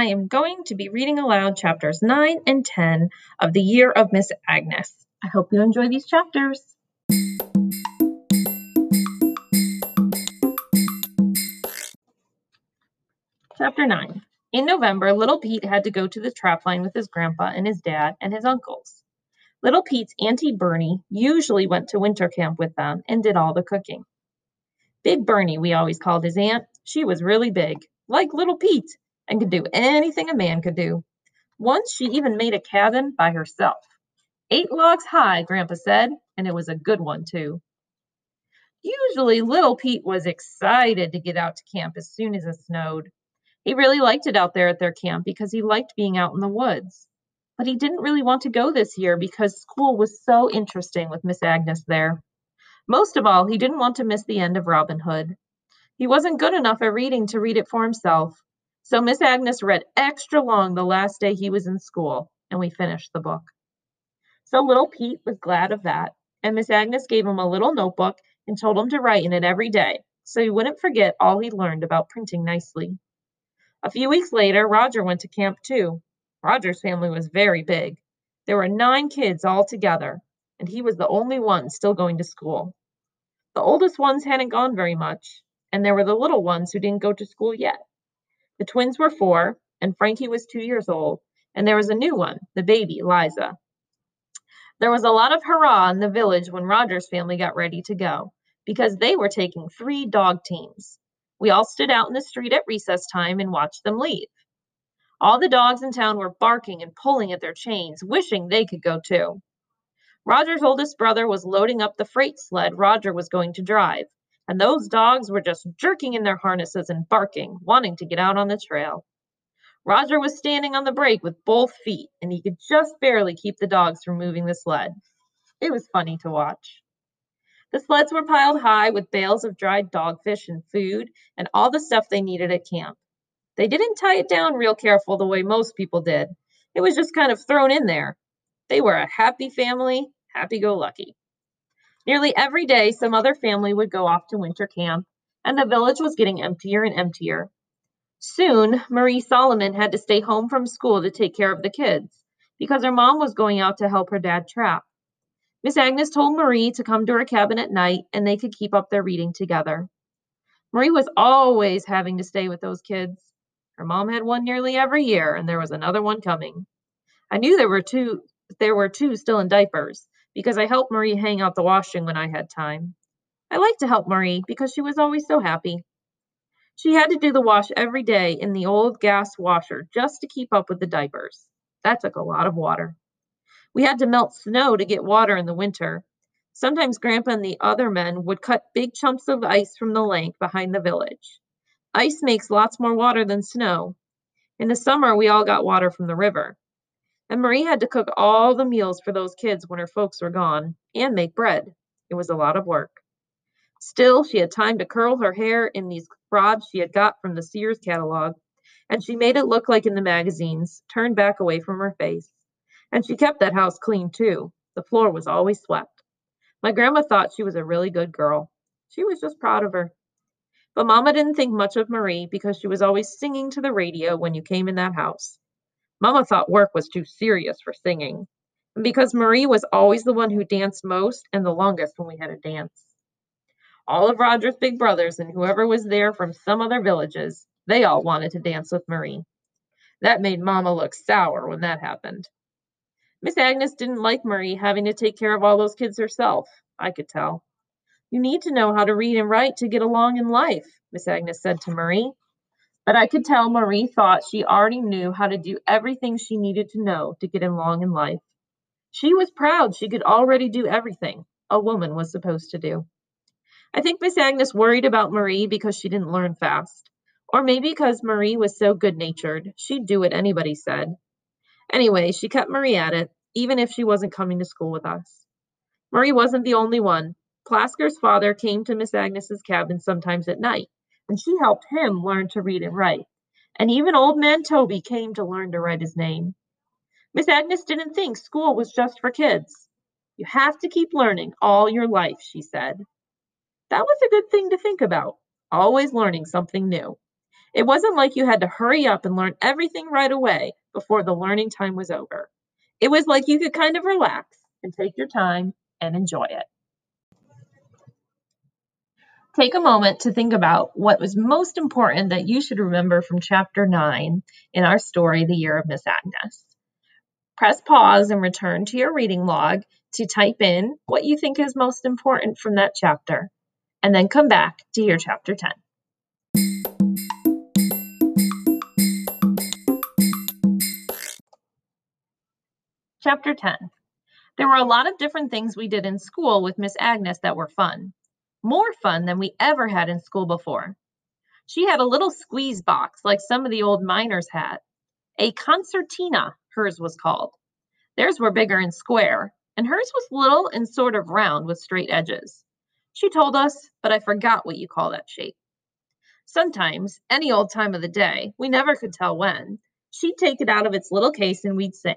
I am going to be reading aloud chapters 9 and 10 of The Year of Miss Agnes. I hope you enjoy these chapters. Chapter 9 In November, little Pete had to go to the trapline with his grandpa and his dad and his uncles. Little Pete's Auntie Bernie usually went to winter camp with them and did all the cooking. Big Bernie, we always called his aunt. She was really big, like little Pete, and could do anything a man could do. Once she even made a cabin by herself. Eight logs high, Grandpa said, and it was a good one, too. Usually, little Pete was excited to get out to camp as soon as it snowed. He really liked it out there at their camp because he liked being out in the woods. But he didn't really want to go this year because school was so interesting with Miss Agnes there. Most of all, he didn't want to miss the end of Robin Hood. He wasn't good enough at reading to read it for himself. So Miss Agnes read extra long the last day he was in school, and we finished the book. So little Pete was glad of that, and Miss Agnes gave him a little notebook and told him to write in it every day so he wouldn't forget all he learned about printing nicely. A few weeks later, Roger went to camp too. Roger's family was very big. There were nine kids all together, and he was the only one still going to school. The oldest ones hadn't gone very much, and there were the little ones who didn't go to school yet. The twins were four, and Frankie was two years old, and there was a new one, the baby, Liza. There was a lot of hurrah in the village when Roger's family got ready to go, because they were taking three dog teams. We all stood out in the street at recess time and watched them leave. All the dogs in town were barking and pulling at their chains, wishing they could go too. Roger's oldest brother was loading up the freight sled Roger was going to drive, and those dogs were just jerking in their harnesses and barking, wanting to get out on the trail. Roger was standing on the brake with both feet, and he could just barely keep the dogs from moving the sled. It was funny to watch. The sleds were piled high with bales of dried dogfish and food and all the stuff they needed at camp. They didn't tie it down real careful the way most people did. It was just kind of thrown in there. They were a happy family, happy go lucky. Nearly every day, some other family would go off to winter camp, and the village was getting emptier and emptier. Soon, Marie Solomon had to stay home from school to take care of the kids because her mom was going out to help her dad trap. Miss Agnes told Marie to come to her cabin at night and they could keep up their reading together. Marie was always having to stay with those kids. Her mom had one nearly every year, and there was another one coming. I knew there were two there were two still in diapers because I helped Marie hang out the washing when I had time. I liked to help Marie because she was always so happy. She had to do the wash every day in the old gas washer just to keep up with the diapers. That took a lot of water. We had to melt snow to get water in the winter. Sometimes Grandpa and the other men would cut big chunks of ice from the lake behind the village. Ice makes lots more water than snow. In the summer, we all got water from the river. And Marie had to cook all the meals for those kids when her folks were gone and make bread. It was a lot of work. Still, she had time to curl her hair in these rods she had got from the Sears catalog, and she made it look like in the magazines, turned back away from her face. And she kept that house clean too. The floor was always swept. My grandma thought she was a really good girl. She was just proud of her. But Mama didn't think much of Marie because she was always singing to the radio when you came in that house. Mama thought work was too serious for singing. And because Marie was always the one who danced most and the longest when we had a dance. All of Roger's big brothers and whoever was there from some other villages, they all wanted to dance with Marie. That made Mama look sour when that happened. Miss Agnes didn't like Marie having to take care of all those kids herself. I could tell. You need to know how to read and write to get along in life, Miss Agnes said to Marie. But I could tell Marie thought she already knew how to do everything she needed to know to get along in life. She was proud she could already do everything a woman was supposed to do. I think Miss Agnes worried about Marie because she didn't learn fast. Or maybe because Marie was so good natured, she'd do what anybody said. Anyway, she kept Marie at it, even if she wasn't coming to school with us. Marie wasn't the only one. Plasker's father came to Miss Agnes's cabin sometimes at night, and she helped him learn to read and write. And even old man Toby came to learn to write his name. Miss Agnes didn't think school was just for kids. You have to keep learning all your life, she said. That was a good thing to think about, always learning something new. It wasn't like you had to hurry up and learn everything right away before the learning time was over. It was like you could kind of relax and take your time and enjoy it. Take a moment to think about what was most important that you should remember from chapter 9 in our story, The Year of Miss Agnes. Press pause and return to your reading log to type in what you think is most important from that chapter, and then come back to hear chapter 10. Chapter 10 There were a lot of different things we did in school with Miss Agnes that were fun. More fun than we ever had in school before. She had a little squeeze box like some of the old miners had. A concertina, hers was called. Theirs were bigger and square, and hers was little and sort of round with straight edges. She told us, but I forgot what you call that shape. Sometimes, any old time of the day, we never could tell when, she'd take it out of its little case and we'd sing.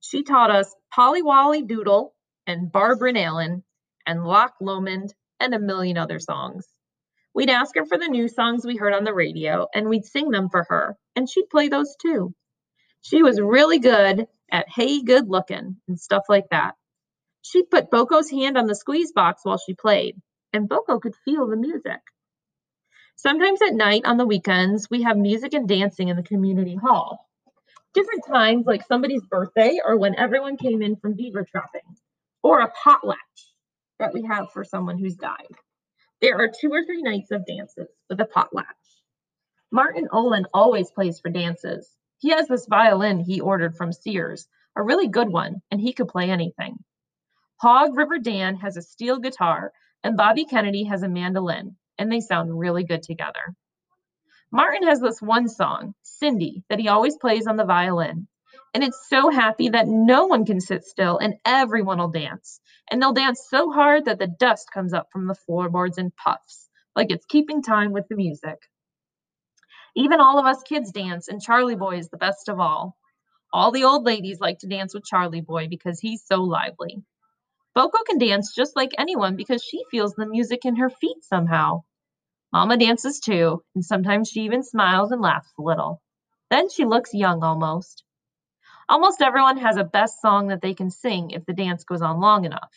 She taught us Polly Wolly Doodle and Barbara Allen and Loch Lomond and a million other songs. We'd ask her for the new songs we heard on the radio and we'd sing them for her, and she'd play those too. She was really good at Hey Good Lookin' and stuff like that. She'd put Bokko's hand on the squeeze box while she played, and Bokko could feel the music. Sometimes at night on the weekends, we have music and dancing in the community hall different times, like somebody's birthday or when everyone came in from beaver trapping, or a potlatch that we have for someone who's died. There are two or three nights of dances with a potlatch. Martin Olin always plays for dances. He has this violin he ordered from Sears, a really good one, and he could play anything. Hog River Dan has a steel guitar, and Bobby Kennedy has a mandolin, and they sound really good together. Martin has this one song, Cindy, that he always plays on the violin. And it's so happy that no one can sit still and everyone will dance. And they'll dance so hard that the dust comes up from the floorboards and puffs, like it's keeping time with the music. Even all of us kids dance, and Charlie Boy is the best of all. All the old ladies like to dance with Charlie Boy because he's so lively. Bokko can dance just like anyone because she feels the music in her feet somehow. Mama dances too, and sometimes she even smiles and laughs a little. Then she looks young almost. Almost everyone has a best song that they can sing if the dance goes on long enough.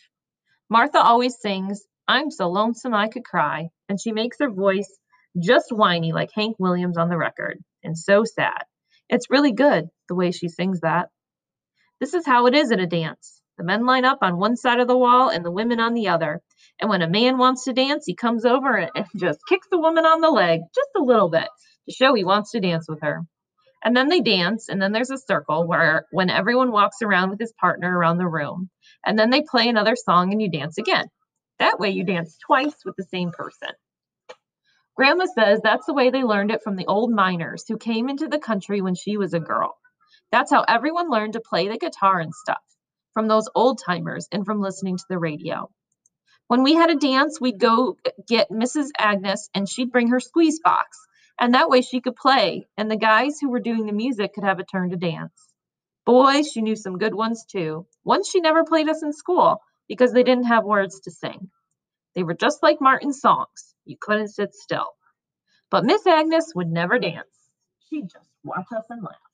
Martha always sings, I'm so lonesome I could cry, and she makes her voice just whiny like Hank Williams on the record, and so sad. It's really good, the way she sings that. This is how it is at a dance. The men line up on one side of the wall and the women on the other, and when a man wants to dance, he comes over and just kicks the woman on the leg just a little bit to show he wants to dance with her. And then they dance, and then there's a circle where when everyone walks around with his partner around the room, and then they play another song and you dance again. That way you dance twice with the same person. Grandma says that's the way they learned it from the old miners who came into the country when she was a girl. That's how everyone learned to play the guitar and stuff from those old timers and from listening to the radio. When we had a dance, we'd go get Mrs. Agnes and she'd bring her squeeze box. And that way she could play, and the guys who were doing the music could have a turn to dance. Boys, she knew some good ones too. Once she never played us in school because they didn't have words to sing. They were just like Martin's songs. You couldn't sit still. But Miss Agnes would never dance. She'd just watch us and laugh.